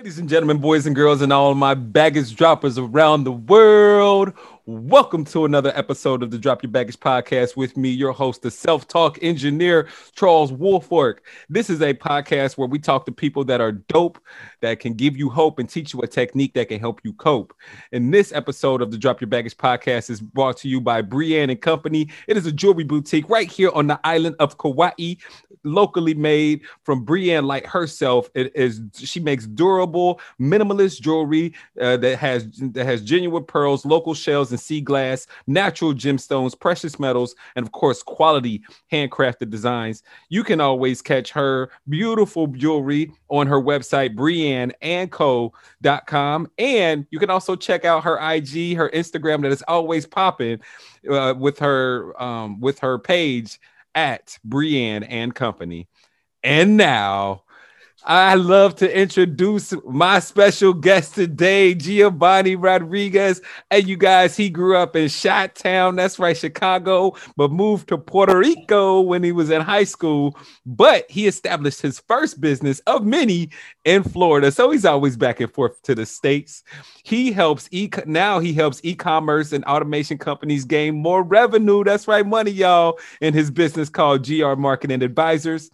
Ladies and gentlemen, boys and girls, and all my baggage droppers around the world, welcome to another episode of the Drop Your Baggage podcast with me, your host, the self talk engineer, Charles Wolfork. This is a podcast where we talk to people that are dope, that can give you hope and teach you a technique that can help you cope. And this episode of the Drop Your Baggage podcast is brought to you by Brienne and Company. It is a jewelry boutique right here on the island of Kauai locally made from Brienne like herself. It is she makes durable, minimalist jewelry uh, that has that has genuine pearls, local shells and sea glass, natural gemstones, precious metals, and of course quality handcrafted designs. You can always catch her beautiful jewelry on her website brienneandco.com and you can also check out her IG, her Instagram that is always popping uh, with her um, with her page at Brienne and Company. And now I love to introduce my special guest today, Giovanni Rodriguez. And you guys, he grew up in Shot Town, that's right, Chicago, but moved to Puerto Rico when he was in high school. But he established his first business of many in Florida. So he's always back and forth to the States. He helps e now he helps e-commerce and automation companies gain more revenue. That's right, money, y'all, in his business called GR Marketing Advisors.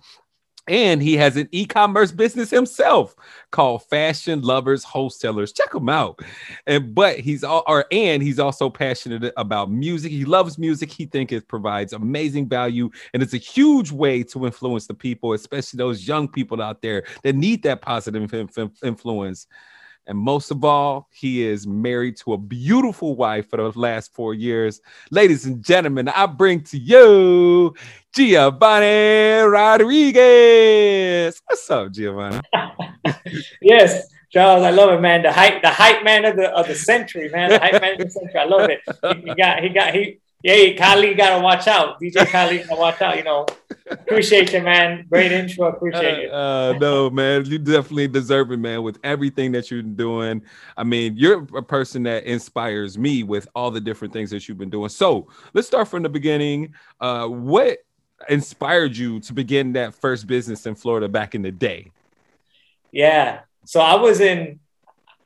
And he has an e-commerce business himself called Fashion Lovers Wholesalers. Check him out. And but he's all or and he's also passionate about music. He loves music. He thinks it provides amazing value and it's a huge way to influence the people, especially those young people out there that need that positive influence. And most of all, he is married to a beautiful wife for the last four years. Ladies and gentlemen, I bring to you Giovanni Rodriguez. What's up, Giovanni? yes, Charles, I love it, man. The hype, the hype man of the of the century, man. The hype man of the century. I love it. He, he got, he got, he. Yeah, Khaled got to watch out. DJ Khaled got to watch out. You know, appreciate you, man. Great intro. Appreciate it. Uh, uh, no, man, you definitely deserve it, man. With everything that you're doing, I mean, you're a person that inspires me with all the different things that you've been doing. So let's start from the beginning. Uh, what inspired you to begin that first business in Florida back in the day? Yeah, so I was in.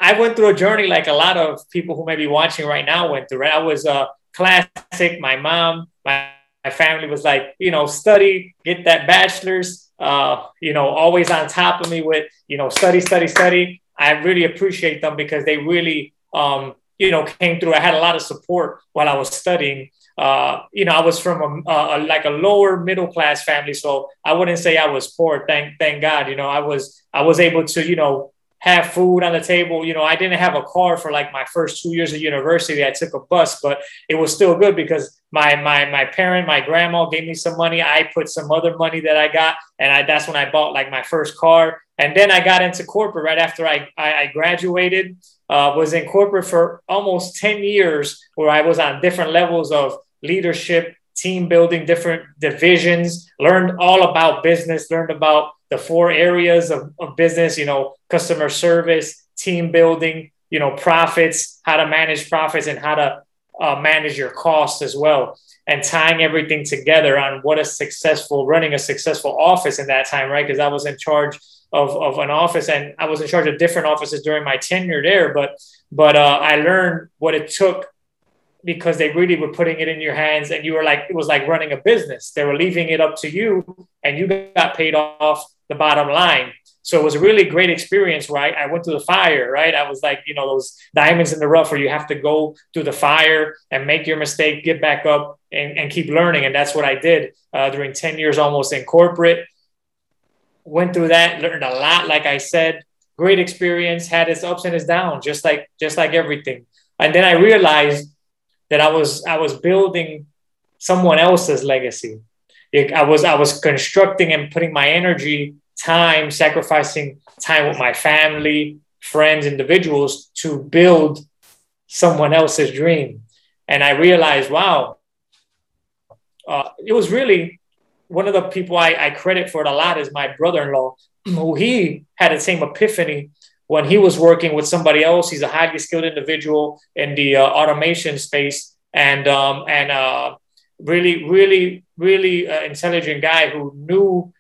I went through a journey like a lot of people who may be watching right now went through. Right, I was a classic. My mom, my my family was like, you know, study, get that bachelor's, uh, you know, always on top of me with, you know, study, study, study. I really appreciate them because they really, um, you know, came through. I had a lot of support while I was studying. Uh, you know, I was from a, a, like a lower middle class family, so I wouldn't say I was poor. Thank, thank God. You know, I was, I was able to, you know, have food on the table. You know, I didn't have a car for like my first two years of university. I took a bus, but it was still good because my my my parent, my grandma gave me some money. I put some other money that I got, and I that's when I bought like my first car. And then I got into corporate right after I I, I graduated. Uh, was in corporate for almost ten years, where I was on different levels of leadership, team building, different divisions. Learned all about business. Learned about the four areas of, of business. You know, customer service, team building. You know, profits, how to manage profits, and how to uh, manage your costs as well and tying everything together on what a successful running a successful office in that time right because i was in charge of, of an office and i was in charge of different offices during my tenure there but but uh, i learned what it took because they really were putting it in your hands and you were like it was like running a business they were leaving it up to you and you got paid off the bottom line so it was a really great experience where I, I, went through the fire, right? I was like, you know, those diamonds in the rough where you have to go through the fire and make your mistake, get back up and, and keep learning. And that's what I did uh, during 10 years almost in corporate. Went through that, learned a lot, like I said, great experience, had its ups and its downs, just like just like everything. And then I realized that I was I was building someone else's legacy. I was I was constructing and putting my energy time, sacrificing time with my family, friends, individuals to build someone else's dream. And I realized, wow, uh, it was really one of the people I, I credit for it a lot is my brother-in-law, who he had the same epiphany when he was working with somebody else. He's a highly skilled individual in the uh, automation space, and um, and uh, really, really, really uh, intelligent guy who knew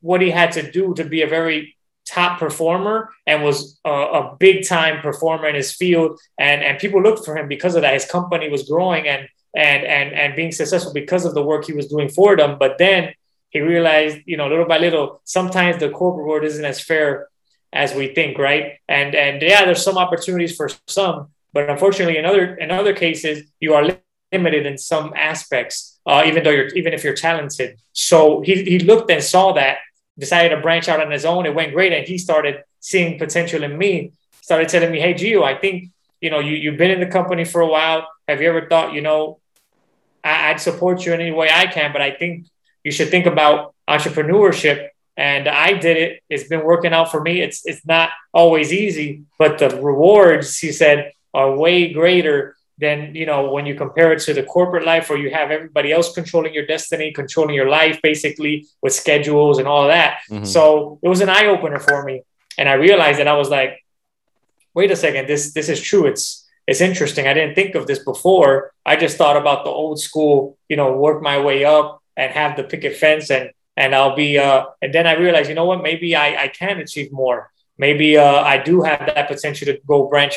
what he had to do to be a very top performer and was a, a, big time performer in his field. And and people looked for him because of that. His company was growing and and and and being successful because of the work he was doing for them. But then he realized you know little by little sometimes the corporate world isn't as fair as we think right? And and yeah there's some opportunities for some but unfortunately in other in other cases you are limited in some aspects uh, even though you're even if you're talented. So he, he looked and saw that decided to branch out on his own. It went great, and he started seeing potential in me. Started telling me, "Hey, Gio, I think you know you you've been in the company for a while. Have you ever thought, you know, I, would support you in any way I can, but I think you should think about entrepreneurship." And I did it. It's been working out for me. It's it's not always easy, but the rewards, he said, are way greater then you know when you compare it to the corporate life where you have everybody else controlling your destiny controlling your life basically with schedules and all of that. Mm-hmm. so it was an eye-opener for me. And i realized that i was like wait a second this this is true. It's it's interesting. I didn't think of this before. I just thought about the old school you know work my way up and have the picket fence and and i'll be uh and then i realized you know what? Maybe i i can achieve more. Maybe uh i do have that potential to go branch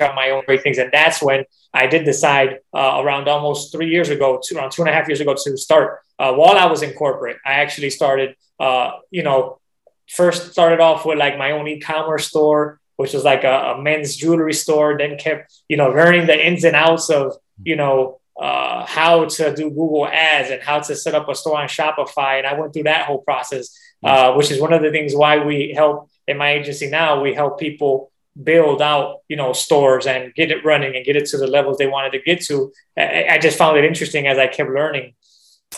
out my own great things. And that's when I did decide uh, around almost three years ago, two, around two and a half years ago, to start. Uh, while I was in corporate, I actually started, uh, you know, first started off with like my own e-commerce store, which was like a, a, men's jewelry store. Then kept, you know, learning the ins and outs of, you know, uh, how to do Google Ads and how to set up a store on Shopify. And I went through that whole process, uh, which is one of the things why we help in my agency now. We help people build out you know stores and get it running and get it to the levels they wanted to get to. I, I just found it interesting as i kept learning.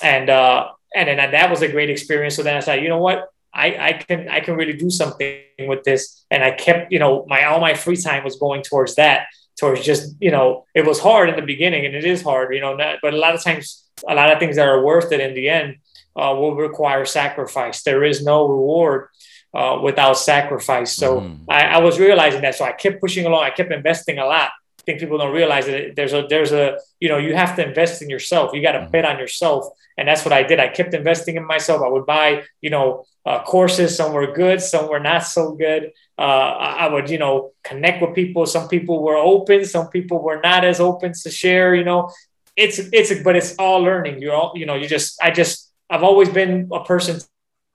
And uh and then that was a great experience. So then i said you know what? I, I can I can really do something with this. And I kept, you know, my all my free time was going towards that, towards just, you know, it was hard in the beginning and it is hard, you know, not, but a lot of times a lot of things that are worth it in the end uh, will require sacrifice. There is no reward uh, without sacrifice. So mm. I, I, was realizing that. So I kept pushing along. I kept investing a lot. I think people don't realize that there's a there's a you know you have to invest in yourself. You got to mm. bet on yourself, and that's what I did. I kept investing in myself. I would buy you know uh, courses. Some were good, some were not so good. Uh, I would you know connect with people. Some people were open, some people were not as open to share. You know, it's it's but it's all learning. You're all you know. You just I just I've always been a person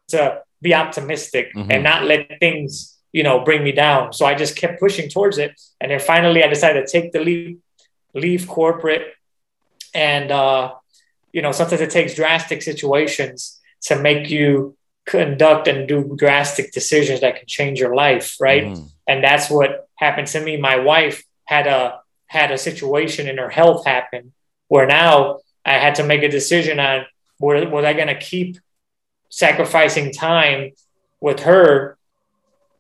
to be optimistic mm-hmm. and not let things, you know, bring me down. So I just kept pushing towards it. And then finally I decided to take the leap, leave corporate. And, uh, you know, sometimes it takes drastic situations to make you conduct and do drastic decisions that can change your life. Right. Mm-hmm. And that's what happened to me. My wife had a, had a situation in her health happen where now I had to make a decision on were, was I going to keep sacrificing time with her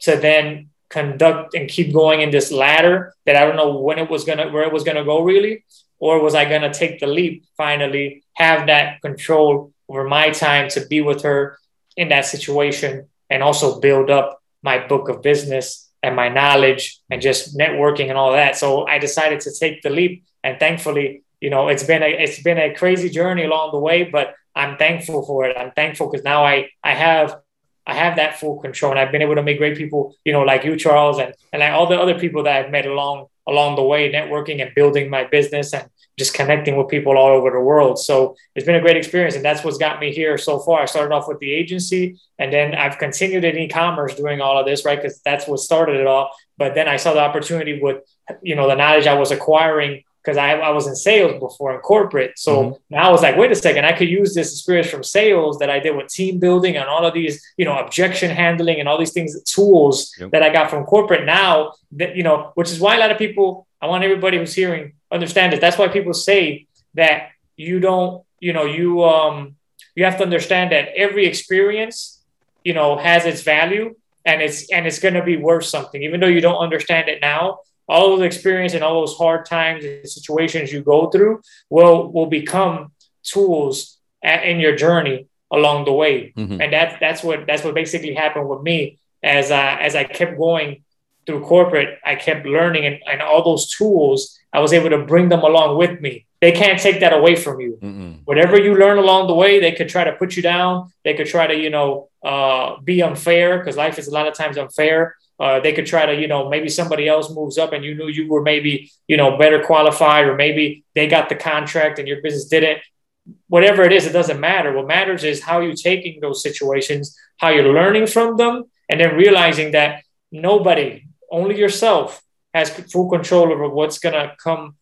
to then conduct and keep going in this ladder that I don't know when it was gonna where it was gonna go really, or was I gonna take the leap finally, have that control over my time to be with her in that situation and also build up my book of business and my knowledge and just networking and all that. So I decided to take the leap and thankfully, you know, it's been a it's been a crazy journey along the way, but I'm thankful for it. I'm thankful because now I I have I have that full control, and I've been able to make great people, you know, like you, Charles, and and like all the other people that I've met along along the way, networking and building my business and just connecting with people all over the world. So it's been a great experience, and that's what's got me here so far. I started off with the agency, and then I've continued in e-commerce doing all of this, right? Because that's what started it all. But then I saw the opportunity with, you know, the knowledge I was acquiring because I, I was in sales before in corporate. So mm-hmm. now I was like, wait a second, I could use this experience from sales that I did with team building and all of these, you know, objection handling and all these things, tools yep. that I got from corporate now that, you know, which is why a lot of people, I want everybody who's hearing understand it. That's why people say that you don't, you know, you, um, you have to understand that every experience, you know, has its value and it's, and it's going to be worth something, even though you don't understand it now all those experience and all those hard times and situations you go through will will become tools at, in your journey along the way. Mm-hmm. and that's that's what that's what basically happened with me as uh, as I kept going through corporate. I kept learning and, and all those tools I was able to bring them along with me. They can't take that away from you. Mm Whatever you learn along the way they could try to put you down. They could try to you know uh, be unfair because life is a lot of times unfair. Uh, they could try to, you know, maybe somebody else moves up and you knew you were maybe, you know, better qualified, or maybe they got the contract and your business didn't. Whatever it is, it doesn't matter. What matters is how you're taking those situations, how you're learning from them, and then realizing that nobody, only yourself, has full control over what's going to come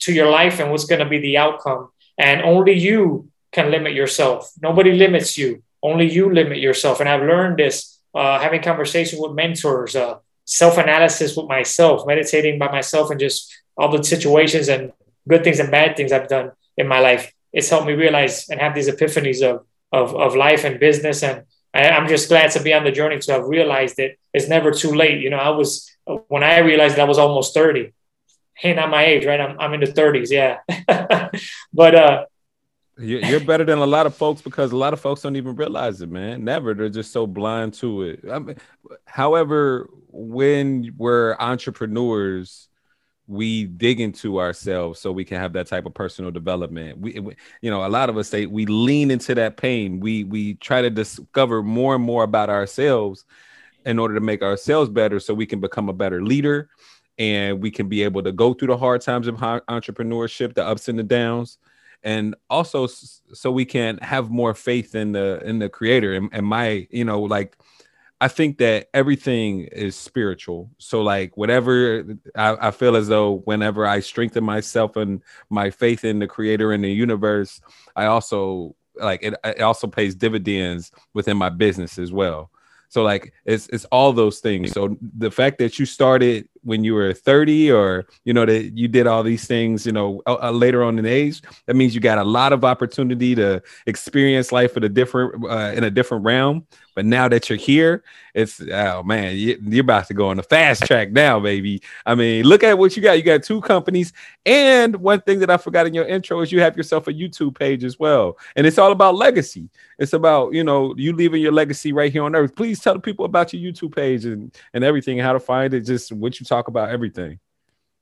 to your life and what's going to be the outcome. And only you can limit yourself. Nobody limits you. Only you limit yourself. And I've learned this uh, having conversations with mentors, uh, self analysis with myself, meditating by myself, and just all the situations and good things and bad things I've done in my life. It's helped me realize and have these epiphanies of, of, of life and business. And I, I'm just glad to be on the journey to have realized it. It's never too late. You know, I was, when I realized I was almost 30, hey, not my age, right? I'm, I'm in the 30s, yeah. but uh, you're better than a lot of folks because a lot of folks don't even realize it, man. Never. They're just so blind to it. I mean, however, when we're entrepreneurs, we dig into ourselves so we can have that type of personal development. We, we, you know, a lot of us say we lean into that pain. We we try to discover more and more about ourselves in order to make ourselves better, so we can become a better leader, and we can be able to go through the hard times of entrepreneurship, the ups and the downs and also so we can have more faith in the in the creator. And, and my you know like i think that everything is spiritual. So like whatever I, I feel as though whenever i strengthen myself and my faith in the creator and the universe i also like it, it also pays dividends within my business as well. So like it's it's all those things. So the fact that you started when you were 30 or you know that you did all these things, you know, uh, later on in age, that means you got a lot of opportunity to experience life in a different uh, in a different realm. But now that you're here, it's oh man, you're about to go on the fast track now, baby. I mean, look at what you got. You got two companies, and one thing that I forgot in your intro is you have yourself a YouTube page as well, and it's all about legacy. It's about you know you leaving your legacy right here on earth. Please tell the people about your YouTube page and and everything, how to find it, just what you talk about, everything.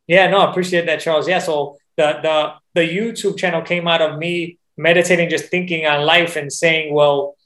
Yeah, no, I appreciate that, Charles. Yeah, so the the the YouTube channel came out of me meditating, just thinking on life and saying, well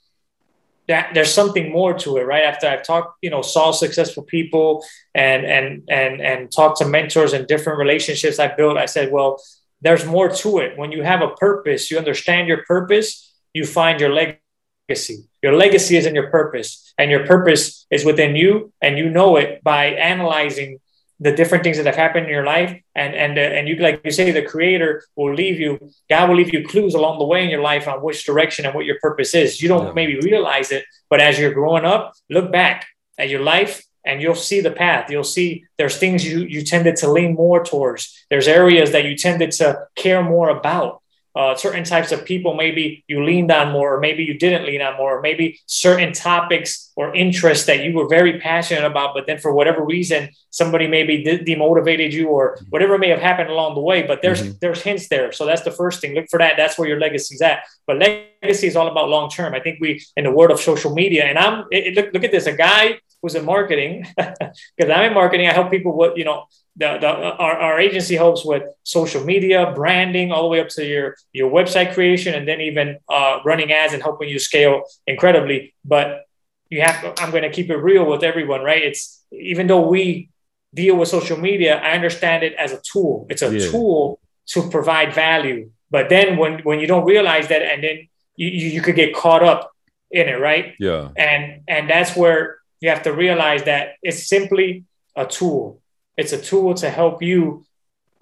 that there's something more to it, right? After I've talked, you know, saw successful people and and and and talked to mentors and different relationships I built, I said, well, there's more to it. When you have a purpose, you understand your purpose, you find your legacy. Your legacy is in your purpose, and your purpose is within you, and you know it by analyzing the different things that have happened in your life and and uh, and you like you say the creator will leave you god will leave you clues along the way in your life on which direction and what your purpose is. You don't yeah. maybe realize it but as you're growing up look back at your life and you'll see the path. You'll see there's things you you tended to lean more towards. There's areas that you tended to care more about uh, certain types of people. Maybe you leaned on more or maybe you didn't lean on more or maybe certain topics or interests that you were very passionate about but then for whatever reason somebody maybe de- demotivated you or mm-hmm. whatever may have happened along the way but there's mm-hmm. there's hints there. So that's the first thing. Look for that. That's where your legacy's at. But legacy is all about long term. I think we in the world of social media and i'm it, look, look at this. A guy who's in marketing because i'm in marketing i help people with you know the, the our, our agency helps with social media branding all the way up to your your website creation and then even uh, running ads and helping you scale incredibly. But you have to, i'm going to keep it real with everyone right? It's even though we deal with social media i understand it as a tool. It's a yeah. tool to provide value. But then when when you don't realize that and then you, you could get caught up in it right? Yeah. And and that's where you have to realize that it's simply a tool it's a tool to help you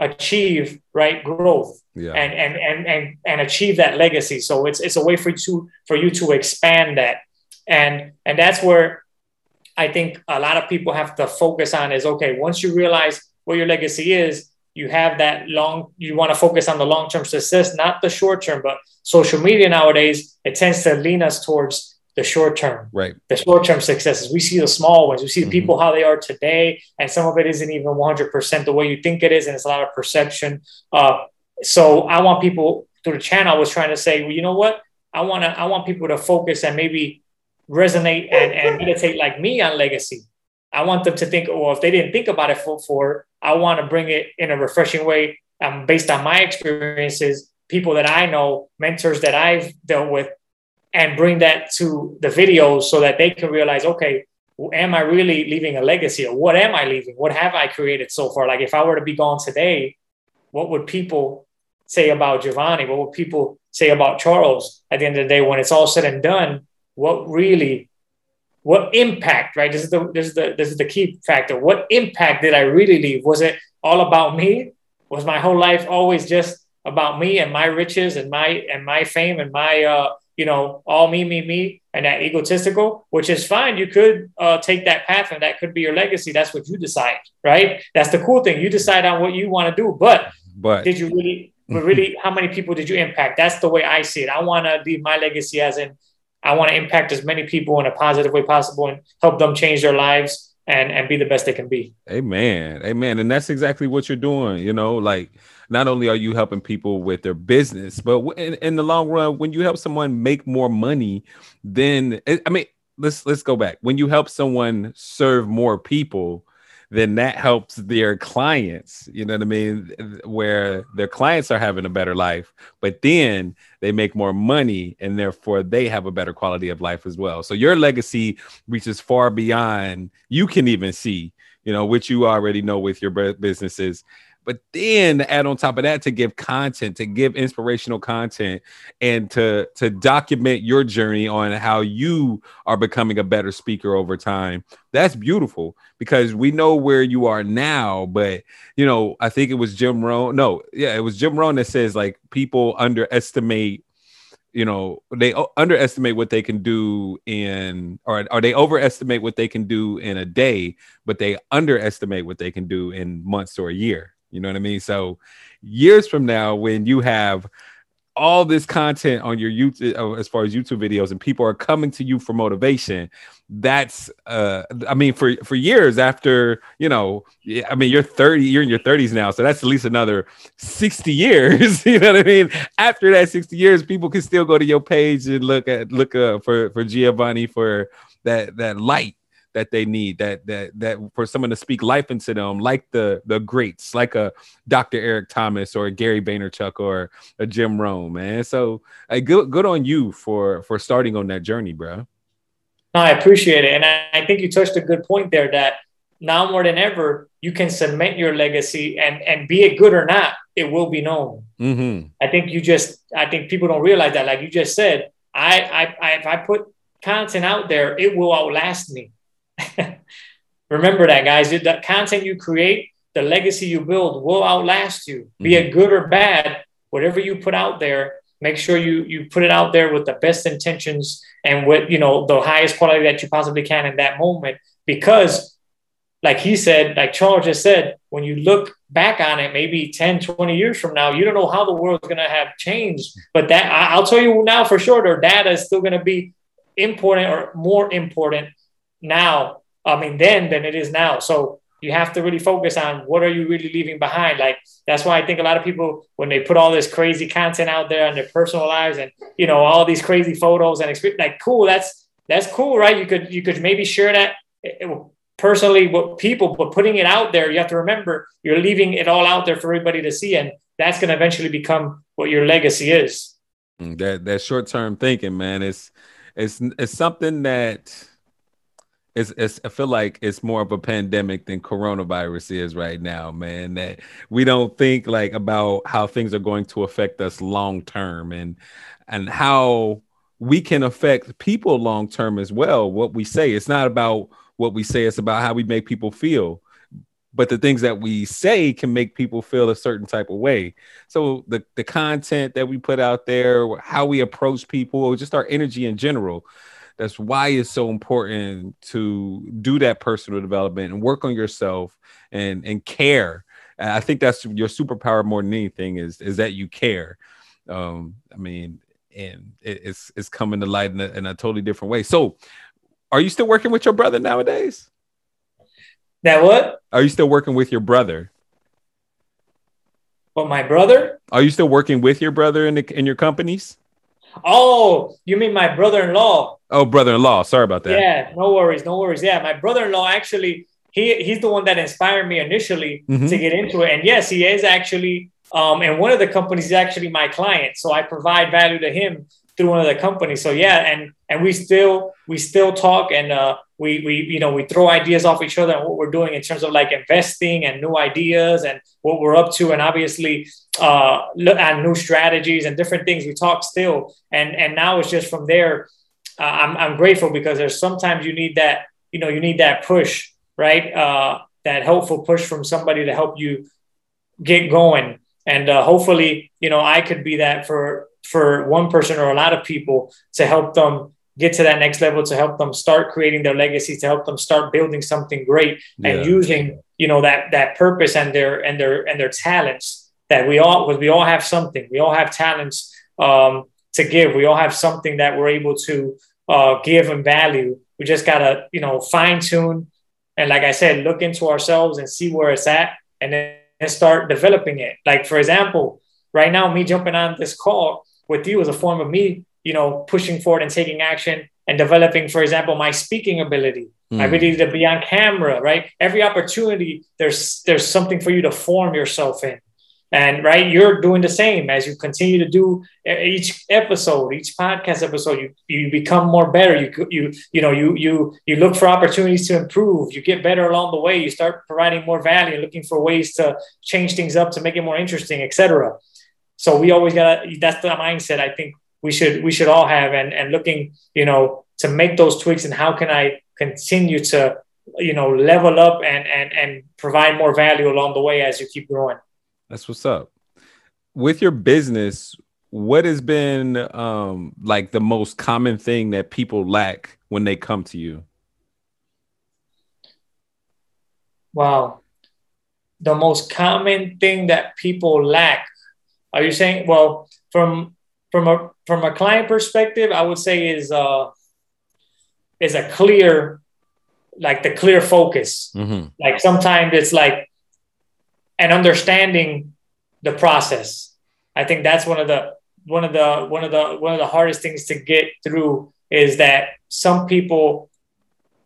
achieve right growth yeah. and, and and and and achieve that legacy. So it's it's a way for you to for you to expand that. And and that's where I think a lot of people have to focus on is okay, once you realize what your legacy is, you have that long you want to focus on the long-term success, not the short term, but social media nowadays, it tends to lean us towards the short term, right? The short term successes. We see the small ones. We see the mm-hmm. people how they are today, and some of it isn't even 100% the way you think it is, and it's a lot of perception. Uh, so I want people through the channel. I was trying to say, well, you know what? I want to. I want people to focus and maybe resonate and, and meditate like me on legacy. I want them to think, well, if they didn't think about it for, for I want to bring it in a refreshing way um, based on my experiences, people that I know, mentors that I've dealt with, and bring that to the videos so that they can realize, okay, am I really leaving a legacy or what am I leaving? What have I created so far? Like if I were to be gone today, what would people say about Giovanni? What would people say about Charles at the end of the day when it's all said and done? What really, what impact, right? This is the this is the this is the key factor. What impact did I really leave? Was it all about me? Was my whole life always just about me and my riches and my and my fame and my uh you know, all me, me, me, and that egotistical, which is fine. You could uh, take that path and that could be your legacy. That's what you decide, right? That's the cool thing. You decide on what you want to do. But, but did you really, but really, how many people did you impact? That's the way I see it. I want to leave my legacy as in, I want to impact as many people in a positive way possible and help them change their lives and and be the best they can be. Amen. Amen. And that's exactly what you're doing. You know, like not only are you helping people with their business, but in, in the long run, when you help someone make more money, then eh, I mean, let's let's go back. When you help someone serve more people, then that helps their clients, you know what I mean? Where their clients are having a better life, but then they make more money and therefore they have a better quality of life as well. So your legacy reaches far beyond you can even see, you know, which you already know with your businesses. But then add on top of that to give content, to give inspirational content, and to to document your journey on how you are becoming a better speaker over time. That's beautiful because we know where you are now. But you know, I think it was Jim Rohn. No, yeah, it was Jim Rohn that says like people underestimate you know they underestimate what they can do in or, or they overestimate what they can do in a day but they underestimate what they can do in months or a year you know what I mean? So years from now, when you have all this content on your YouTube uh, as far as YouTube videos and people are coming to you for motivation that's uh I mean for for years after you know I mean you're 30 you're in your 30s now so that's at least another 60 years you know what I mean after that 60 years people can still go to your page and look at look uh, for for Giovanni for that that light that they need that that that for someone to speak life into them like the the greats like a dr eric thomas or gary vaynerchuk or a jim rohn man. So uh, good good on you for for starting on that journey bro no i appreciate it. And I, I think you touched a good point there that now more than ever you can cement your legacy and and be it good or not it will be known. Mm-hmm. i think you just i think people don't realize that. Like you just said I, I, I if i put content out there it will outlast me Remember that, guys. The content you create, the legacy you build will outlast you. Be mm-hmm. it good or bad, whatever you put out there, make sure you you put it out there with the best intentions and with you know the highest quality that you possibly can in that moment. Because, like he said, like Charles just said, when you look back on it, maybe 10, 20 years from now, you don't know how the world's gonna have changed. But that I'll tell you now for sure, their data is still gonna be important or more important now, I mean, then than it is now. So you have to really focus on what are you really leaving behind. Like that's why I think a lot of people when they put all this crazy content out there on their personal lives and you know all these crazy photos and experience, like cool, that's that's cool, right? You could you could maybe share that eh, eh, personally with people, but putting it out there, you have to remember you're leaving it all out there for everybody to see, and that's going to eventually become what your legacy is. Mm, that that short term thinking, man, it's it's it's something that it's, it's I feel like it's more of a pandemic than coronavirus is right now, man. That we don't think like about how things are going to affect us long term and and how we can affect people long term as well. What we say, it's not about what we say, it's about how we make people feel. But the things that we say can make people feel a certain type of way. So the the content that we put out there, how we approach people, or just our energy in general that's why it's so important to do that personal development and work on yourself and and care. And i think that's your superpower more than anything is is that you care. Um i mean and it, it's it's coming to light in a, in a totally different way. So are you still working with your brother nowadays? That what? Are you still working with your brother? Well my brother? Are you still working with your brother in the in your companies Oh, you mean my brother-in-law? Oh, brother-in-law. Sorry about that. Yeah, no worries, no worries. Yeah, my brother-in-law actually he he's the one that inspired me initially mm-hmm. to get into it. And yes, he is actually um and one of the companies is actually my client. So I provide value to him through one of the companies. So yeah, and and we still we still talk and uh, we we you know we throw ideas off each other and what we're doing in terms of like investing and new ideas and what we're up to and obviously uh, look at new strategies and different things. We talk still and and now it's just from there. Uh, I'm I'm grateful because there's sometimes you need that you know you need that push right uh, that helpful push from somebody to help you get going and uh, hopefully you know I could be that for for one person or a lot of people to help them get to that next level to help them start creating their legacy to help them start building something great yeah. and using you know that that purpose and their and their and their talents that we all we all have something. We all have talents um, to give. We all have something that we're able to uh, give and value. We just gotta you know fine tune and like i said look into ourselves and see where it's at and then start developing it. Like for example right now me jumping on this call with you as a form of me, you know, pushing forward and taking action and developing, for example, my speaking ability, mm. my ability to be on camera, right? Every opportunity, there's there's something for you to form yourself in. And right, you're doing the same as you continue to do each episode, each podcast episode. You you become more better. You you you know you you you look for opportunities to improve. You get better along the way. You start providing more value, looking for ways to change things up to make it more interesting, etc. So we always gotta. that's the mindset I think we should we should all have and and looking you know to make those tweaks and how can I continue to you know level up and and and provide more value along the way as you keep growing. That's what's up. With your business, what has been um like the most common thing that people lack when they come to you? Wow. The most common thing that people lack are you saying well from from a from a client perspective? I would say is uh is a clear like the clear focus. Mm-hmm. Like sometimes it's like and understanding the process. I think that's one of the one of the one of the one of the hardest things to get through is that some people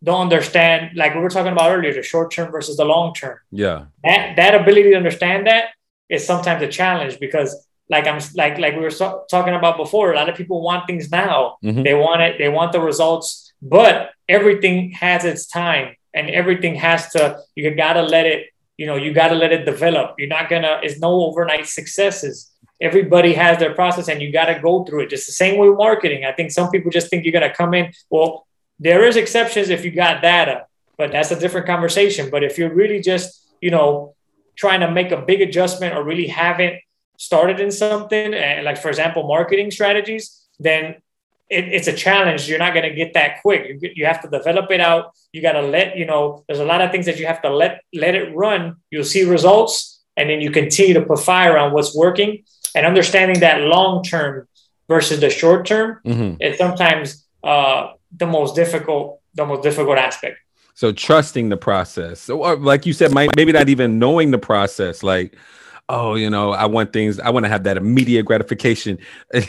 don't understand like we were talking about earlier the short term versus the long term yeah that that ability to understand that is sometimes a challenge because like I'm like like we were so, talking about before, a lot of people want things now. Mm-hmm. They want it, they want the results, but everything has its time and everything has to you gotta let it, you know, you gotta let it develop. You're not gonna it's no overnight successes. Everybody has their process and you gotta go through it. Just the same way marketing. I think some people just think you're gonna come in. Well, there is exceptions if you got data, but that's a different conversation. But if you're really just, you know, trying to make a big adjustment or really haven't started in something, and like for example, marketing strategies, then it, it's a challenge. You're not going to get that quick. You, you have to develop it out. You got to let you know. There's a lot of things that you have to let let it run. You'll see results, and then you continue to put fire on what's working. And understanding that long term versus the short term mm-hmm. is sometimes uh, the most difficult the most difficult aspect. So trusting the process. So, like you said, might maybe not even knowing the process. Like, oh, you know, I want things. I want to have that immediate gratification.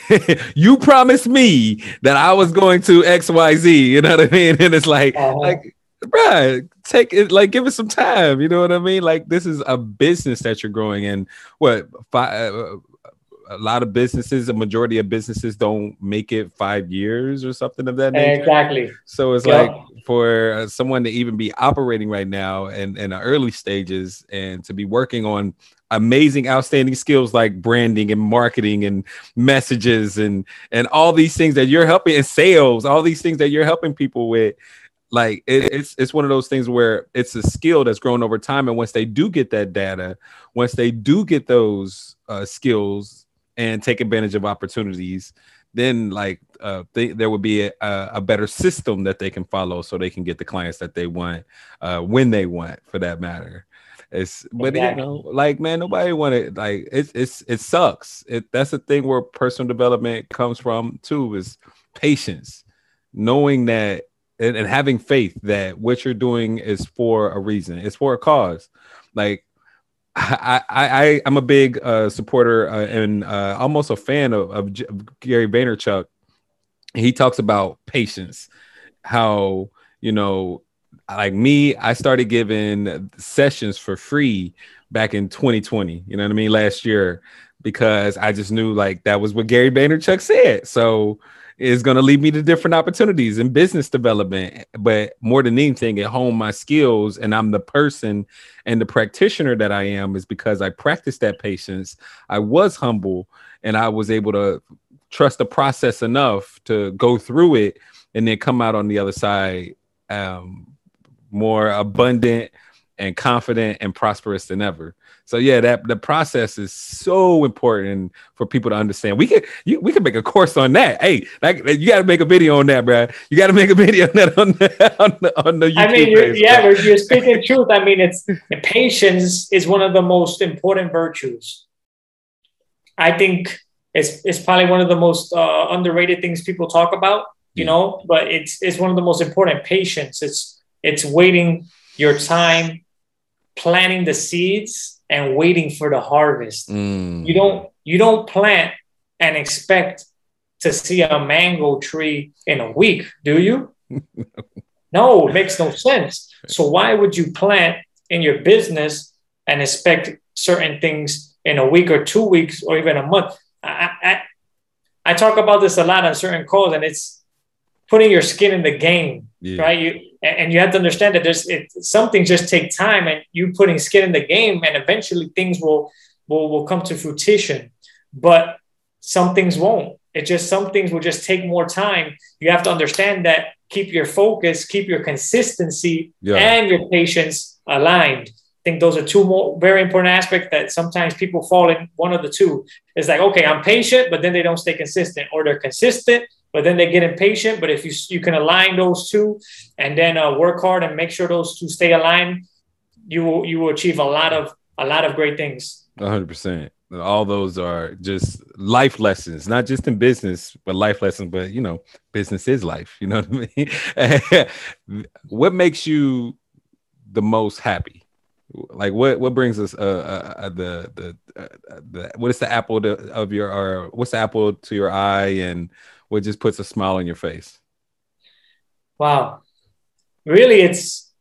you promised me that I was going to X, Y, Z. You know what I mean? And it's like, uh-huh. like, bruh, take it. Like, give it some time. You know what I mean? Like, this is a business that you're growing in. What five? Uh, a lot of businesses, a majority of businesses don't make it five years or something of that nature. Exactly. So it's like for someone to even be operating right now and in the early stages and to be working on amazing outstanding skills like branding and marketing and messages and and all these things that you're helping in sales all these things that you're helping people with like it, it's it's one of those things where it's a skill that's grown over time and once they do get that data once they do get those uh, skills and take advantage of opportunities, then like uh, they, there would be a, a, better system that they can follow so they can get the clients that they want uh, when they want, for that matter. It's but exactly. you know, like man, nobody want wanted like it's it's it sucks. It that's the thing where personal development comes from too is patience, knowing that and, and having faith that what you're doing is for a reason. It's for a cause. Like I, I I'm a big uh, supporter uh, and uh, almost a fan of, of, of, Gary Vaynerchuk. He talks about patience, how you know, like me, I started giving sessions for free back in 2020. You know what I mean? Last year, because I just knew like that was what Gary Vaynerchuk said. So it's going to lead me to different opportunities in business development. But more than anything, at home, my skills, and I'm the person and the practitioner that I am is because I practiced that patience. I was humble, and I was able to trust the process enough to go through it and then come out on the other side um, more abundant and confident and prosperous than ever. So yeah, that the process is so important for people to understand. We could you, we could make a course on that. Hey, like you got to make a video on that, bro. You got to make a video on that on the on the, on the YouTube I mean, page, yeah, you're, you're speaking truth. I mean, it's patience is one of the most important virtues. I think it's it's probably one of the most uh, underrated things people talk about. You yeah. know, but it's it's one of the most important. Patience. It's it's waiting your time, planting the seeds and waiting for the harvest. Mm. You don't you don't plant and expect to see a mango tree in a week, do you? no, it makes no sense. So why would you plant in your business and expect certain things in a week or two weeks or even a month? I, I, I talk about this a lot on certain calls, and it's putting your skin in the game, yeah. right? You and you have to understand that there's it, some things just take time and you putting skin in the game and eventually things will will, will come to fruition but some things won't it just some things will just take more time you have to understand that keep your focus keep your consistency yeah. and your patience aligned I think those are two more very important aspects that sometimes people fall in one of the two. It's like, okay, I'm patient, but then they don't stay consistent, or they're consistent but then they get impatient. But if you you can align those two and then uh, work hard and make sure those two stay aligned, you will you will achieve a lot of a lot of great things. hundred percent. All those are just life lessons, not just in business, but life lessons. But you know, business is life. You know what I mean? what makes you the most happy? Like what what brings us uh, uh, uh the the uh, the what is the apple to, of your or what's the apple to your eye and what just puts a smile on your face? Wow. Really it's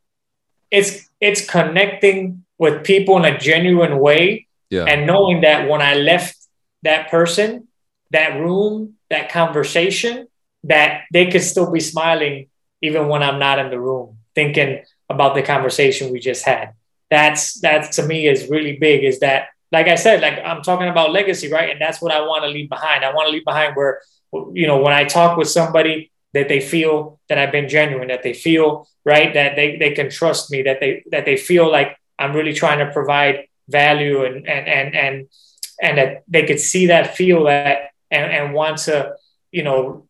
it's it's connecting with people in a genuine way yeah. and knowing that when I left that person, that room, that conversation, that they could still be smiling even when I'm not in the room, thinking about the conversation we just had. That's that to me is really big. Is that like I said, like I'm talking about legacy, right? And that's what I want to leave behind. I want to leave behind where you know, when I talk with somebody that they feel that I've been genuine, that they feel right, that they, they can trust me, that they that they feel like I'm really trying to provide value and and and and and that they could see that, feel that, and, and want to, you know,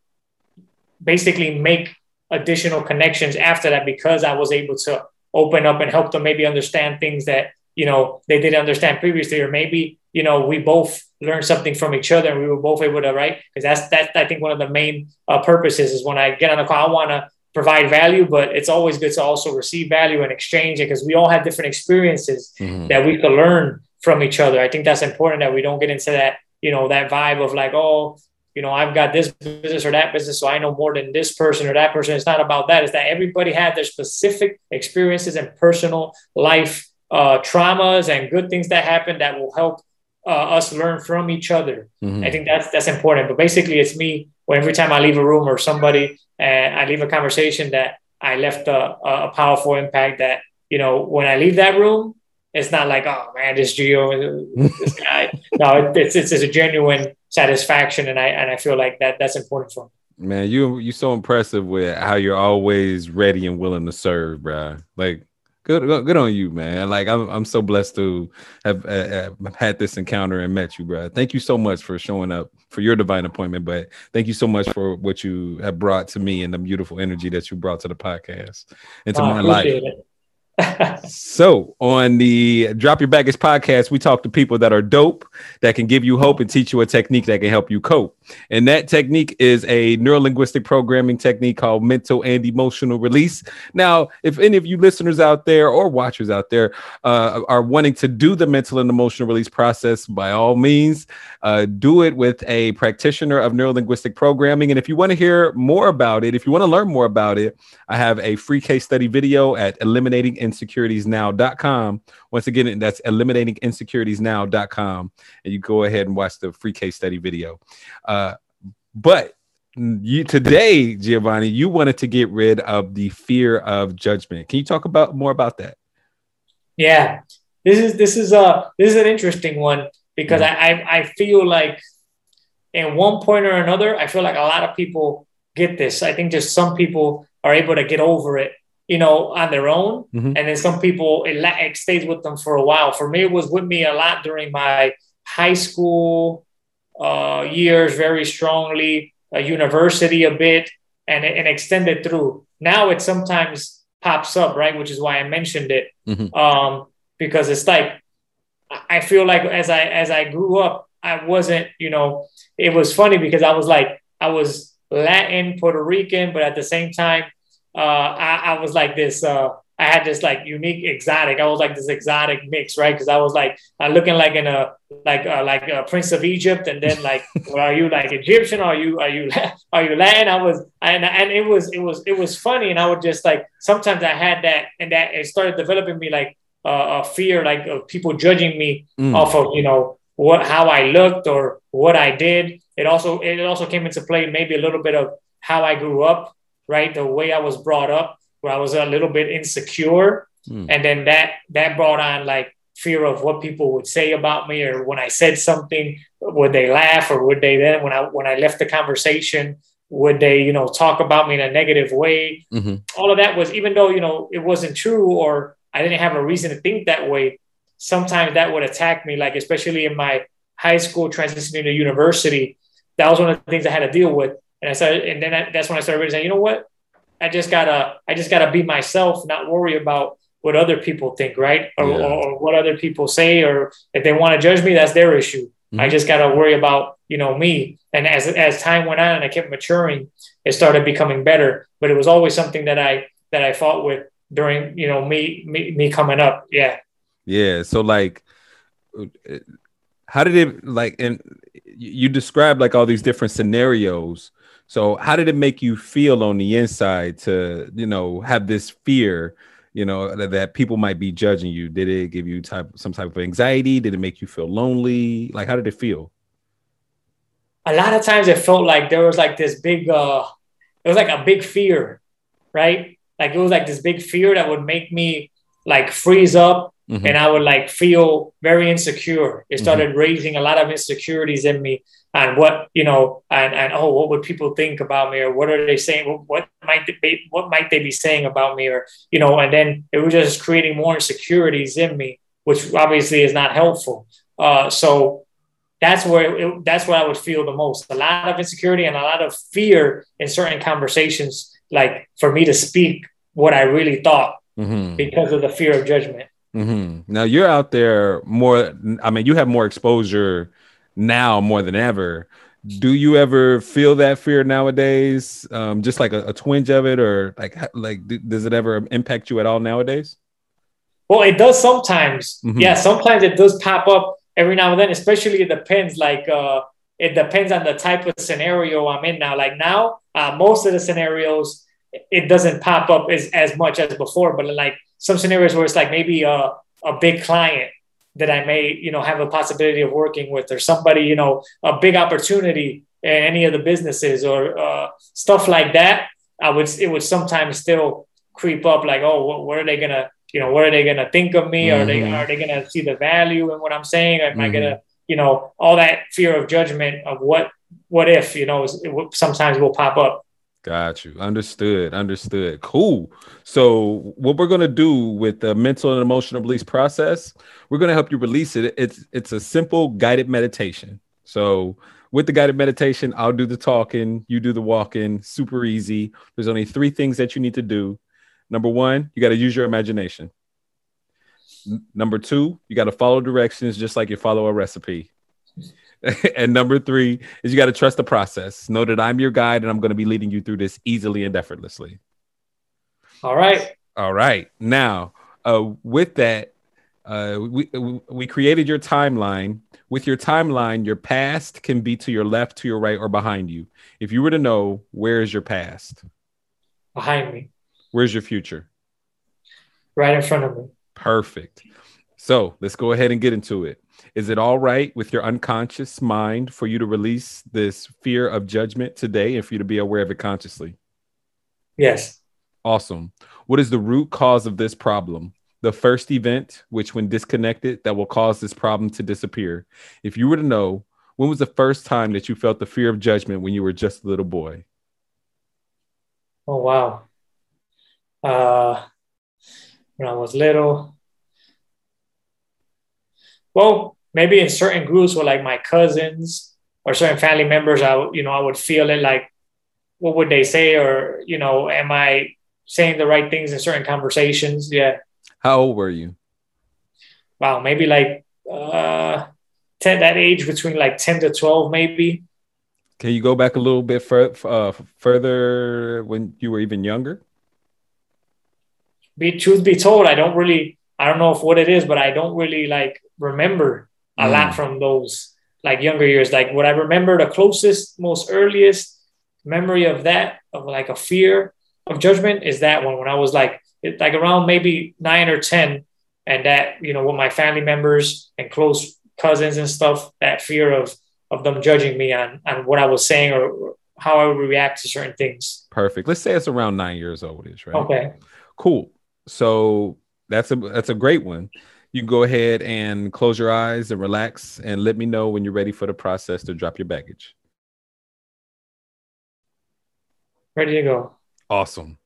basically make additional connections after that because I was able to open up and help them maybe understand things that you know they didn't understand previously, or maybe you know we both learn something from each other and we were both able to write because that's that's i think one of the main uh, purposes is when i get on the call i want to provide value but it's always good to also receive value and exchange it because we all have different experiences mm-hmm. that we can learn from each other. I think that's important that we don't get into that you know that vibe of like oh you know i've got this business or that business so i know more than this person or that person. It's not about that. It's that everybody had their specific experiences and personal life uh, traumas and good things that happen that will help uh, us learn from each other. Mm-hmm. I think that's that's important. But basically, it's me. When every time I leave a room or somebody, and I leave a conversation that I left a, a powerful impact. That you know, when I leave that room, it's not like, oh man, this Gio, this guy. no, it's, it's it's a genuine satisfaction, and I and I feel like that that's important for me. Man, you you so impressive with how you're always ready and willing to serve, bro. Like good, good on you, man. Like I'm, I'm so blessed to have uh, had this encounter and met you, bro. Thank you so much for showing up for your divine appointment, but thank you so much for what you have brought to me and the beautiful energy that you brought to the podcast and to oh, my life. It so on the Drop Your Baggage podcast, we talk to people that are dope, that can give you hope and teach you a technique that can help you cope. And that technique is a neurolinguistic programming technique called mental and emotional release. Now, if any of you listeners out there or watchers out there uh, are wanting to do the mental and emotional release process, by all means, uh, do it with a practitioner of neurolinguistic programming. And if you want to hear more about it, if you want to learn more about it, I have a free case study video at eliminating eliminatinginsecuritiesnow.com. Once again, that's eliminatinginsecuritiesnow.com. And you go ahead and watch the free case study video. Uh, but you today, Giovanni, you wanted to get rid of the fear of judgment. Can you talk about more about that? Yeah, this is this is a this is an interesting one because mm-hmm. I, I I feel like in one point or another, I feel like a lot of people get this. I think just some people are able to get over it, you know, on their own, mm-hmm. and then some people it, it stays with them for a while. For me, it was with me a lot during my high school uh, years, very strongly a university a bit and, and extended through. Now it sometimes pops up, right? Which is why I mentioned it. Mm-hmm. Um, because it's like I feel like as I as I grew up, I wasn't, you know, it was funny because I was like, I was Latin, Puerto Rican, but at the same time, uh, I, I was like this uh, I had this like unique exotic. I was like this exotic mix, right? Because I was like uh, looking like in a like uh, like a prince of Egypt, and then like, well, are you like Egyptian? Or are you are you are you Latin? I was, and and it was it was it was funny, and I would just like sometimes I had that, and that it started developing me like uh, a fear, like of people judging me mm. off of you know what how I looked or what I did. It also it also came into play maybe a little bit of how I grew up, right? The way I was brought up where I was a little bit insecure. Mm. And then that that brought on like fear of what people would say about me or when I said something, would they laugh or would they then when I when I left the conversation, would they, you know, talk about me in a negative way? Mm-hmm. All of that was even though, you know, it wasn't true or I didn't have a reason to think that way, sometimes that would attack me, like especially in my high school transitioning to university. That was one of the things I had to deal with. And I said, and then I, that's when I started saying, you know what? I just gotta I just gotta be myself, not worry about what other people think, right? Or, yeah. or what other people say, or if they want to judge me, that's their issue. Mm-hmm. I just gotta worry about you know me. And as as time went on and I kept maturing, it started becoming better. But it was always something that I that I fought with during you know me me, me coming up. Yeah. Yeah. So like, how did it like? And you described like all these different scenarios so how did it make you feel on the inside to, you know, have this fear, you know, that, that people might be judging you? Did it give you type some type of anxiety? Did it make you feel lonely? Like how did it feel? A lot of times it felt like there was like this big uh it was like a big fear, right? Like it was like this big fear that would make me like freeze up Mm-hmm. and I would like feel very insecure. It started mm-hmm. raising a lot of insecurities in me and what you know and and oh what would people think about me or what are they saying what, what might they be, what might they be saying about me or you know and then it was just creating more insecurities in me which obviously is not helpful uh, so that's where it, that's what I would feel the most a lot of insecurity and a lot of fear in certain conversations like for me to speak what I really thought mm-hmm. because of the fear of judgment mm-hmm. now you're out there more I mean you have more exposure now more than ever. Do you ever feel that fear nowadays? Um, just like a, a twinge of it, or like like does it ever impact you at all nowadays? Well, it does sometimes. Mm-hmm. Yeah, sometimes it does pop up every now and then. Especially it depends. Like uh, it depends on the type of scenario I'm in now. Like now, uh, most of the scenarios it doesn't pop up as, as much as before. But like some scenarios where it's like maybe a, a big client that I may, you know, have a possibility of working with, or somebody, you know, a big opportunity in any of the businesses or uh, stuff like that. I would, it would sometimes still creep up, like, oh, what, what are they gonna, you know, what are they gonna think of me? Mm-hmm. Are they, are they gonna see the value in what I'm saying? Am mm-hmm. I gonna, you know, all that fear of judgment of what, what if, you know, it sometimes will pop up. Got you. Understood. Understood. Cool. So, what we're gonna do with the mental and emotional release process, we're gonna help you release it. It's it's a simple guided meditation. So, with the guided meditation, I'll do the talking, you do the walking. Super easy. There's only three things that you need to do. Number one, you got to use your imagination. Number two, you got to follow directions just like you follow a recipe. and number three is you got to trust the process. Know that I'm your guide and I'm going to be leading you through this easily and effortlessly. All right. All right. Now, uh, with that, uh, we we created your timeline. With your timeline, your past can be to your left, to your right, or behind you. If you were to know, where is your past? Behind me. Where's your future? right in front of me. Perfect. So let's go ahead and get into it. Is it all right with your unconscious mind for you to release this fear of judgment today and for you to be aware of it consciously? Yes. Awesome. What is the root cause of this problem? The first event, which when disconnected, that will cause this problem to disappear. If you were to know, when was the first time that you felt the fear of judgment when you were just a little boy? Oh wow. Uh when I was little. Well, maybe in certain groups with like my cousins or certain family members, I you know I would feel it like, what would they say, or you know, am I saying the right things in certain conversations? Yeah. How old were you? Wow, maybe like uh, ten that age between like ten to twelve, maybe. Can you go back a little bit fur- uh, further when you were even younger? Be truth be told, I don't really, I don't know if what it is, but I don't really like remember a mm. lot from those like younger years. Like what I remember, the closest, most earliest memory of that of like a fear of judgment is that one when I was like like around maybe nine or ten, and that you know with my family members and close cousins and stuff, that fear of of them judging me on on what I was saying or how I would react to certain things. Perfect. Let's say it's around nine years old, is right? Okay. Cool. So that's a that's a great one. You can go ahead and close your eyes and relax and let me know when you're ready for the process to drop your baggage. Ready to go. Awesome.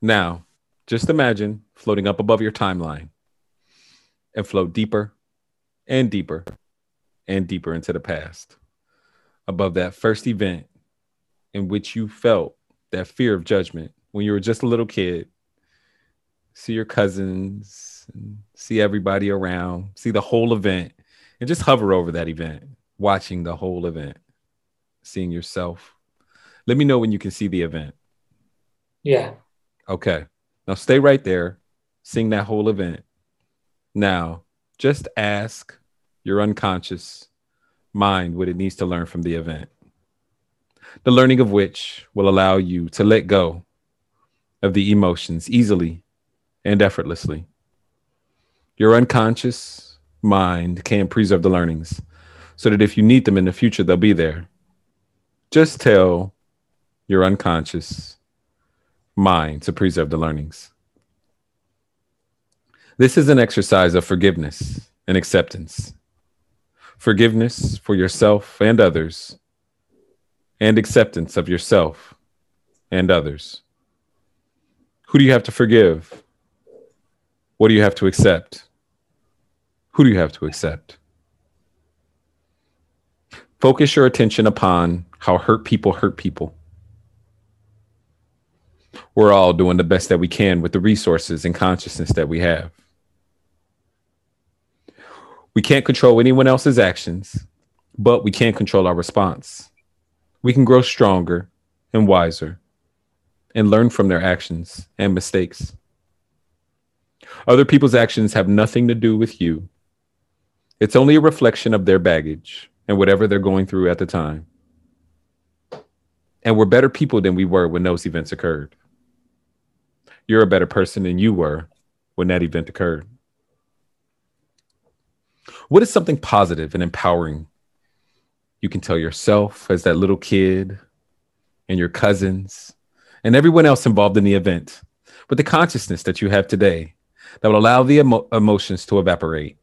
Now, just imagine floating up above your timeline and float deeper and deeper and deeper into the past, above that first event in which you felt that fear of judgment when you were just a little kid. See your cousins, see everybody around, see the whole event, and just hover over that event, watching the whole event, seeing yourself. Let me know when you can see the event. Yeah. Okay. Now stay right there, seeing that whole event. Now, just ask your unconscious mind what it needs to learn from the event. The learning of which will allow you to let go of the emotions easily and effortlessly. Your unconscious mind can preserve the learnings so that if you need them in the future, they'll be there. Just tell your unconscious mind to preserve the learnings. This is an exercise of forgiveness and acceptance. Forgiveness for yourself and others, and acceptance of yourself and others. Who do you have to forgive? What do you have to accept? Who do you have to accept? Focus your attention upon how hurt people hurt people we're all doing the best that we can with the resources and consciousness that we have. We can't control anyone else's actions, but we can control our response. We can grow stronger and wiser and learn from their actions and mistakes. Other people's actions have nothing to do with you. It's only a reflection of their baggage and whatever they're going through at the time. And we're better people than we were when those events occurred you're a better person than you were when that event occurred. What is something positive and empowering you can tell yourself as that little kid and your cousins and everyone else involved in the event with the consciousness that you have today that will allow the emo- emotions to evaporate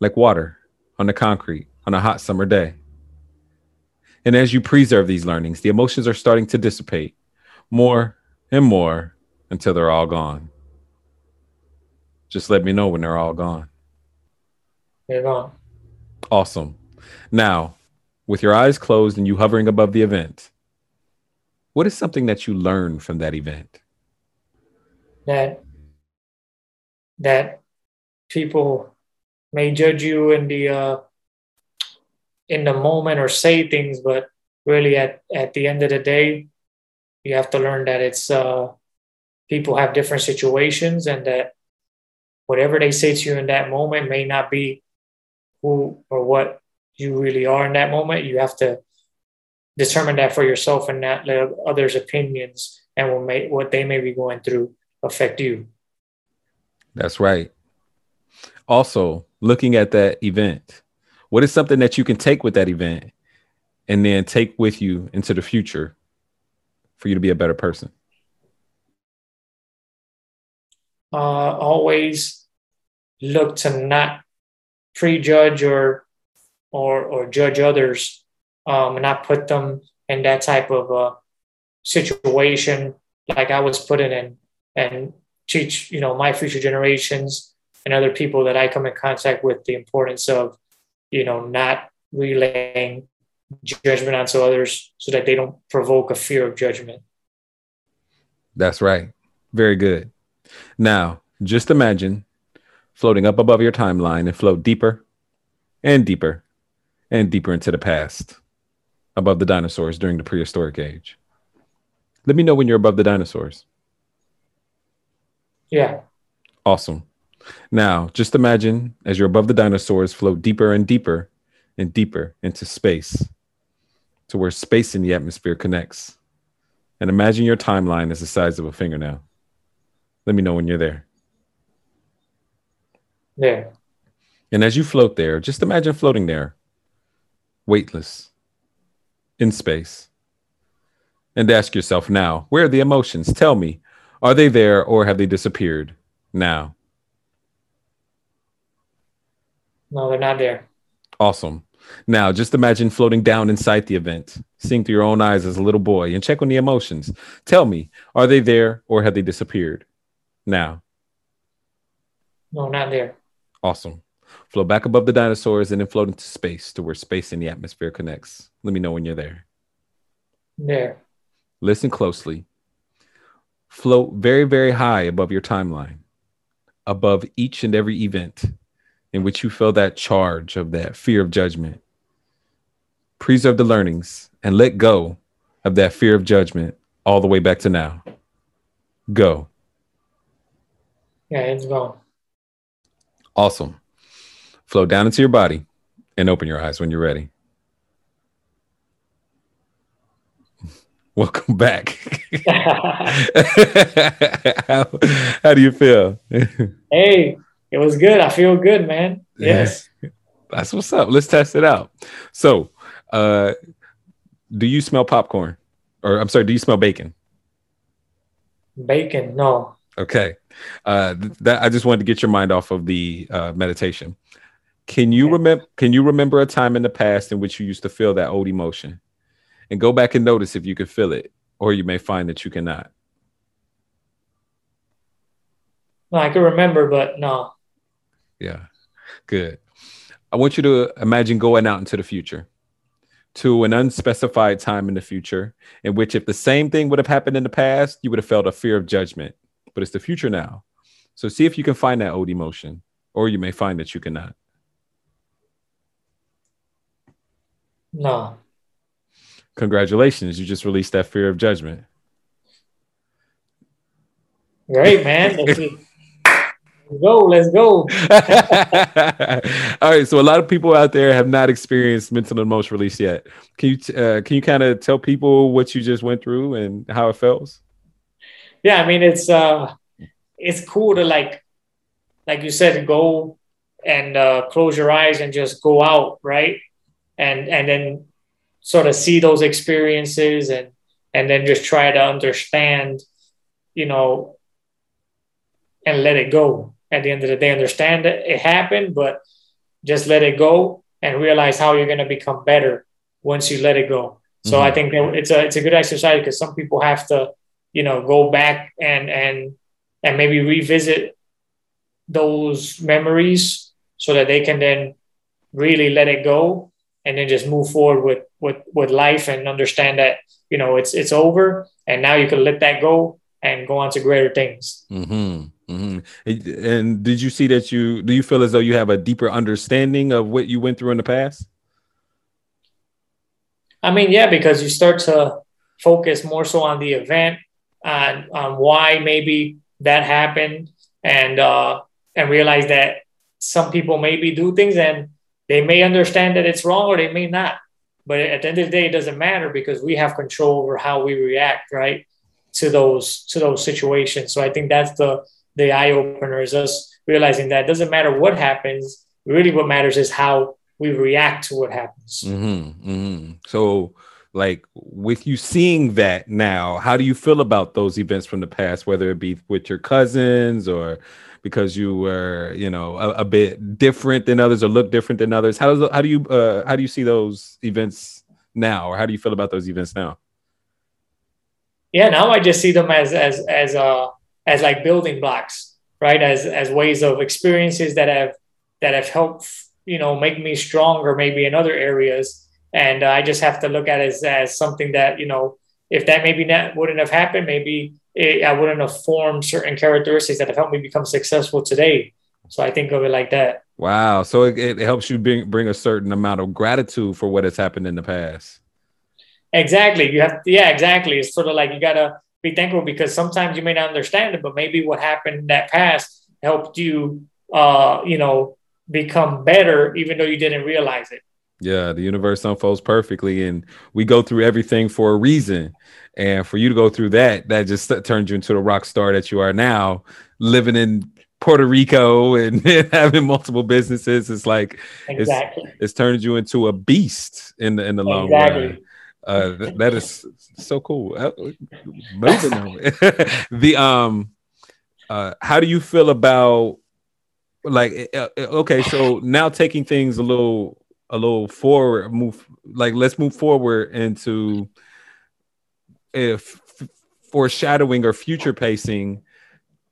like water on the concrete on a hot summer day? And as you preserve these learnings, the emotions are starting to dissipate more and more until they're all gone. Just let me know when they're all gone. They're gone. Awesome. Now, with your eyes closed and you hovering above the event, what is something that you learned from that event? That that people may judge you in the uh, in the moment or say things, but really at at the end of the day, you have to learn that it's uh, people have different situations and that whatever they say to you in that moment may not be who or what you really are in that moment. You have to determine that for yourself and not let others' opinions and what may what they may be going through affect you. That's right. Also, looking at that event, what is something that you can take with that event and then take with you into the future for you to be a better person? Uh, always look to not prejudge or or or judge others um, and not put them in that type of uh, situation like I was put in and and teach you know my future generations and other people that I come in contact with the importance of you know not relaying judgment onto others so that they don't provoke a fear of judgment. That's right. Very good. Now, just imagine floating up above your timeline and float deeper and deeper and deeper into the past, above the dinosaurs during the prehistoric age. Let me know when you're above the dinosaurs. Yeah. Awesome. Now, just imagine as you're above the dinosaurs, float deeper and deeper and deeper into space to where space and the atmosphere connects. And imagine your timeline is the size of a fingernail. Let me know when you're there. There. And as you float there, just imagine floating there, weightless, in space. And ask yourself now, where are the emotions? Tell me, are they there or have they disappeared now? No, they're not there. Awesome. Now, just imagine floating down inside the event, seeing through your own eyes as a little boy, and check on the emotions. Tell me, are they there or have they disappeared now? No, not there. Awesome. Float back above the dinosaurs and then float into space to where space and the atmosphere connects. Let me know when you're there. There. Listen closely. Float very, very high above your timeline, above each and every event in which you feel that charge of that fear of judgment. Preserve the learnings and let go of that fear of judgment all the way back to now. Go. Yeah, it's gone. Awesome. Flow down into your body and open your eyes when you're ready. Welcome back. how, how, do you feel? hey, it was good. I feel good, man. Yes. That's what's up. Let's test it out. So, uh, do you smell popcorn? Or I'm sorry, do you smell bacon? Bacon, no. Okay. Uh, that I just wanted to get your mind off of the uh, meditation. Can you remember? Can you remember a time in the past in which you used to feel that old emotion, and go back and notice if you can feel it, or you may find that you cannot. No, I can remember, but no. Yeah, good. I want you to imagine going out into the future to an unspecified time in the future in which if the same thing would have happened in the past, you would have felt a fear of judgment but it's the future now. So see if you can find that old emotion, or you may find that you cannot. No. Congratulations, you just released that fear of judgment. Great, man. Let's go. Let's go. All right. So a lot of people out there have not experienced mental and emotional release yet. Can you uh, can you kind of tell people what you just went through and how it felt? yeah, I mean it's uh it's cool to like like you said, go and uh, close your eyes and just go out, right? And and then sort of see those experiences and and then just try to understand, you know, and let it go. At the end of the day, understand that it happened, but just let it go and realize how you're going to become better once you let it go. So mm-hmm. I think it's a it's a good exercise because some people have to you know go back and and and maybe revisit those memories so that they can then really let it go and then just move forward with with with life and understand that you know it's it's over and now you can let that go and go on to greater things mm-hmm. Mm-hmm. and did you see that you do you feel as though you have a deeper understanding of what you went through in the past i mean yeah because you start to focus more so on the event on, on why maybe that happened and uh, and realize that some people maybe do things and they may understand that it's wrong or they may not. But at the end of the day, it doesn't matter because we have control over how we react, right, to those to those situations. So I think that's the the eye opener is us realizing that it doesn't matter what happens. Really, what matters is how we react to what happens. Mm-hmm, mm-hmm. So, like with you seeing that now, how do you feel about those events from the past, whether it be with your cousins or because you were, you know, a, a bit different than others or look different than others? How does how do you uh, how do you see those events now, or how do you feel about those events now? Yeah, now I just see them as as as uh as like building blocks, right? As as ways of experiences that have that have helped you know make me stronger maybe in other areas and uh, i just have to look at it as, as something that you know if that maybe not wouldn't have happened maybe it, i wouldn't have formed certain characteristics that have helped me become successful today. So i think of it like that. Wow. So it, it helps you bring, bring a certain amount of gratitude for what has happened in the past. Exactly. You have yeah exactly. It's sort of like you gotta be thankful because sometimes you may not understand it but maybe what happened in that past helped you uh you know become better even though you didn't realize it. Yeah, the universe unfolds perfectly, and we go through everything for a reason. And for you to go through that, that just turned you into the rock star that you are now, living in Puerto Rico and having multiple businesses. It's like exactly. it's, it's turned you into a beast in the in the long exactly. run. Uh, th- that is so cool. Uh, moving on. the um, uh, how do you feel about like uh, uh, okay so now taking things a little a little forward move like let's move forward into if foreshadowing or future pacing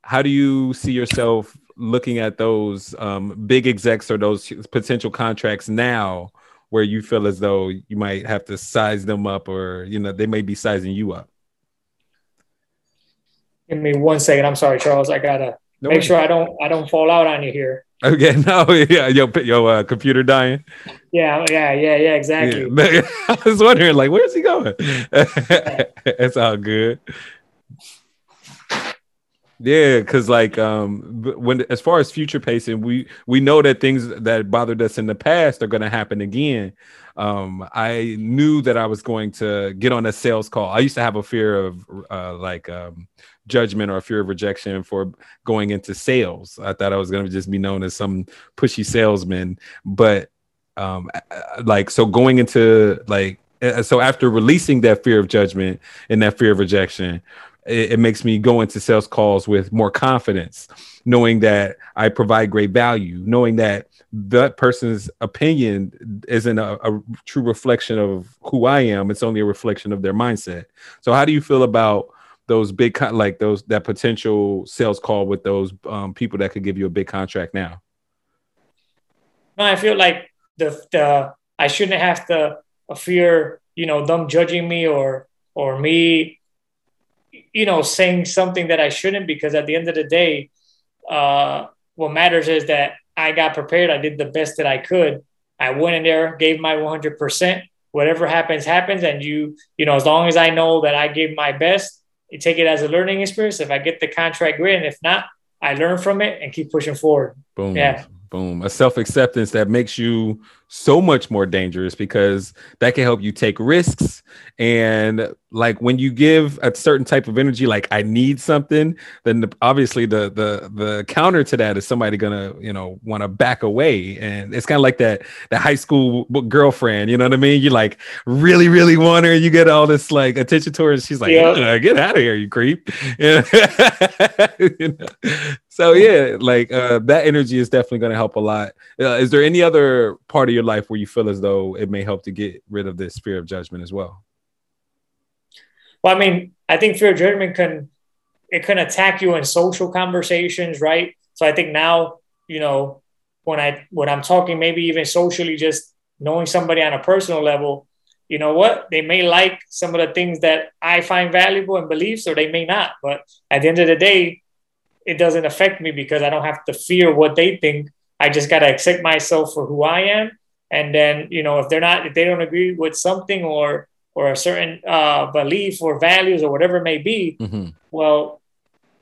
how do you see yourself looking at those um, big execs or those potential contracts now where you feel as though you might have to size them up or you know they may be sizing you up give me one second i'm sorry charles i gotta no Make way. sure I don't I don't fall out on you here. Okay, no, yeah, yo, yo, uh, computer dying. Yeah, yeah, yeah, yeah, exactly. Yeah. I was wondering, like, where's he going? it's all good. Yeah, because like um when as far as future pacing, we we know that things that bothered us in the past are going to happen again. Um, I knew that I was going to get on a sales call. I used to have a fear of uh, like um, judgment or fear of rejection for going into sales. I thought I was going to just be known as some pushy salesman, but um, like so going into like so after releasing that fear of judgment and that fear of rejection, it, it makes me go into sales calls with more confidence, knowing that I provide great value, knowing that that person's opinion isn't a, a, true reflection of who I am. It's only a reflection of their mindset. So, how do you feel about those big like those that potential sales call with those um, people that could give you a big contract now? No, I feel like the the I shouldn't have to fear you know them judging me or or me you know saying something that I shouldn't because at the end of the day, uh, what matters is that I got prepared. I did the best that I could. I went in there, gave my 100 percent. Whatever happens, happens. And you, you know, as long as I know that I gave my best, you take it as a learning experience. If I get the contract, great. And if not, I learn from it and keep pushing forward. Boom. Yeah. Boom. A self acceptance that makes you so much more dangerous because that can help you take risks. And like when you give a certain type of energy like i need something then the, obviously the the the counter to that is somebody gonna you know want to back away. And it's kind of like that the high school girlfriend you know what i mean? You like really really want her. And you get all this like attention to her and she's like yeah. get out of here you creep. You know? so yeah like uh, that energy is definitely going to help a lot. Uh, is there any other part of your life where you feel as though it may help to get rid of this fear of judgment as well? Well, I mean, I think fear of judgment can it can attack you in social conversations, right? So I think now, you know, when I when I'm talking, maybe even socially, just knowing somebody on a personal level, you know what? They may like some of the things that I find valuable and beliefs, or they may not. But at the end of the day, it doesn't affect me because I don't have to fear what they think. I just got to accept myself for who I am and then you know if they're not if they don't agree with something or or a certain uh, belief or values or whatever it may be mm-hmm. well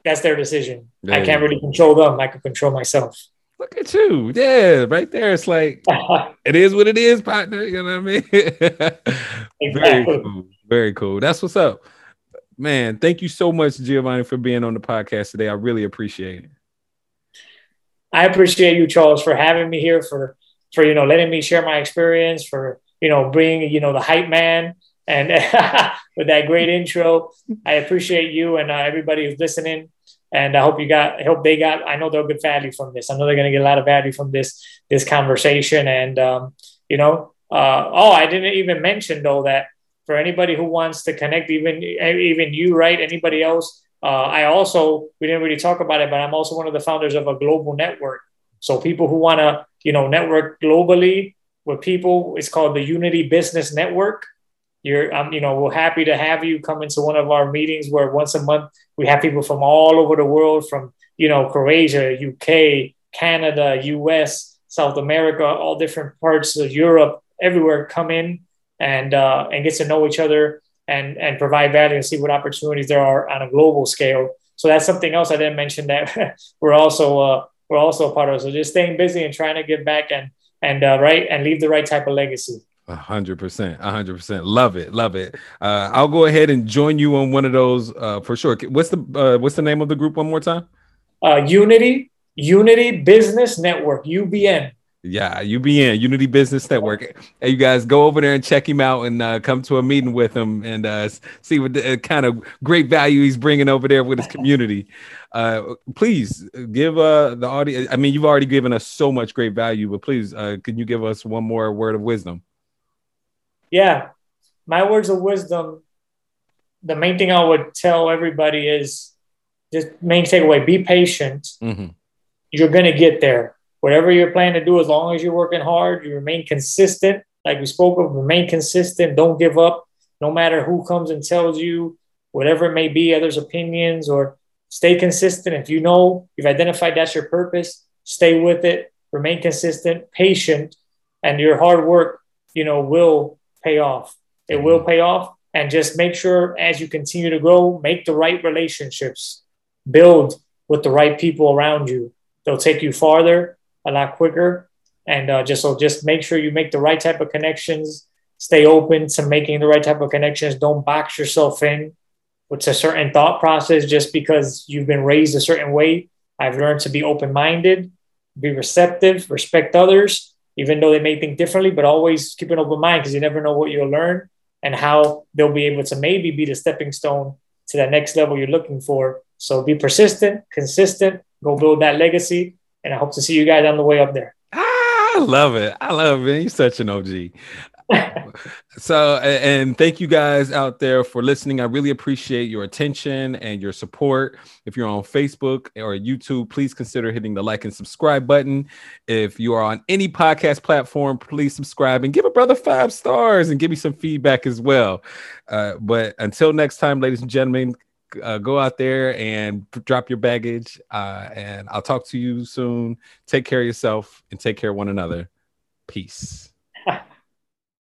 that's their decision. I can't really control them. I can control myself. Look at you. Yeah right there. It's like it is what it is partner. You know what i mean? Exactly. very cool. Very cool. That's what's up. Man, thank you so much, Giovanni, for being on the podcast today. I really appreciate it. I appreciate you, Charles, for having me here, for for you know letting me share my experience, for you know bringing you know the hype man, and with that great intro. I appreciate you and uh, everybody who's listening, and I hope you got. I hope they got. I know they'll get value from this. I know they're going to get a lot of value from this this conversation, and um, you know, uh, oh, I didn't even mention though that for anybody who wants to connect, even even you, right? Anybody else uh, I also we didn't really talk about it, but I'm also one of the founders of a global network. So people who want to you know network globally with people, it's called the Unity Business Network. You're um, you know we're happy to have you come into one of our meetings where once a month we have people from all over the world, from you know Croatia, UK, Canada, US, South America, all different parts of Europe, everywhere come in and uh, and get to know each other and and provide value and see what opportunities there are on a global scale. So that's something else I didn't mention that we're also uh, we're also a part of. So just staying busy and trying to get back and and uh, right and leave the right type of legacy. A hundred percent, a hundred percent. Love it, love it. Uh, I'll go ahead and join you on one of those uh, for sure. What's the uh, what's the name of the group one more time? Uh, Unity Unity Business Network UBN. Yeah, UBN Unity Business Network. Hey, you guys go over there and check him out and uh, come to a meeting with him and uh, see what the, uh, kind of great value he's bringing over there with his community. Uh, please give uh, the audience. I mean, you've already given us so much great value, but please, uh, can you give us one more word of wisdom? Yeah, my words of wisdom. The main thing I would tell everybody is just main takeaway: be patient. Mm-hmm. You're gonna get there whatever you're planning to do, as long as you're working hard, you remain consistent. Like we spoke of, remain consistent. Don't give up, no matter who comes and tells you whatever it may be, others' opinions, or stay consistent. If you know you've identified that's your purpose, stay with it. Remain consistent, patient, and your hard work, you know, will pay off. It will mm-hmm. pay off. And just make sure as you continue to grow, make the right relationships, build with the right people around you. They'll take you farther a lot quicker. And uh, just so just make sure you make the right type of connections. Stay open to making the right type of connections. Don't box yourself in with a certain thought process just because you've been raised a certain way. I've learned to be open minded, be receptive, respect others, even though they may think differently, but always keep an open mind because you never know what you'll learn and how they'll be able to maybe be the stepping stone to that next level you're looking for. So be persistent, consistent, go build that legacy, and I hope to see you guys on the way up there. Ah, I love it. I love it. You're such an OG. so and thank you guys out there for listening i really appreciate your attention and your support if you're on facebook or youtube please consider hitting the like and subscribe button if you are on any podcast platform please subscribe and give a brother five stars and give me some feedback as well uh, but until next time ladies and gentlemen uh, go out there and drop your baggage. Uh, and I'll talk to you soon. Take care of yourself and take care of one another. Peace.